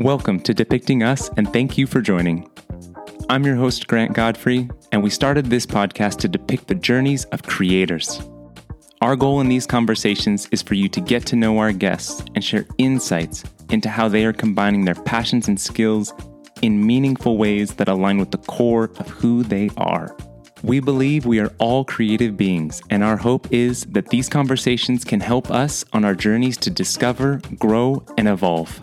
Welcome to Depicting Us, and thank you for joining. I'm your host, Grant Godfrey, and we started this podcast to depict the journeys of creators. Our goal in these conversations is for you to get to know our guests and share insights into how they are combining their passions and skills in meaningful ways that align with the core of who they are. We believe we are all creative beings, and our hope is that these conversations can help us on our journeys to discover, grow, and evolve.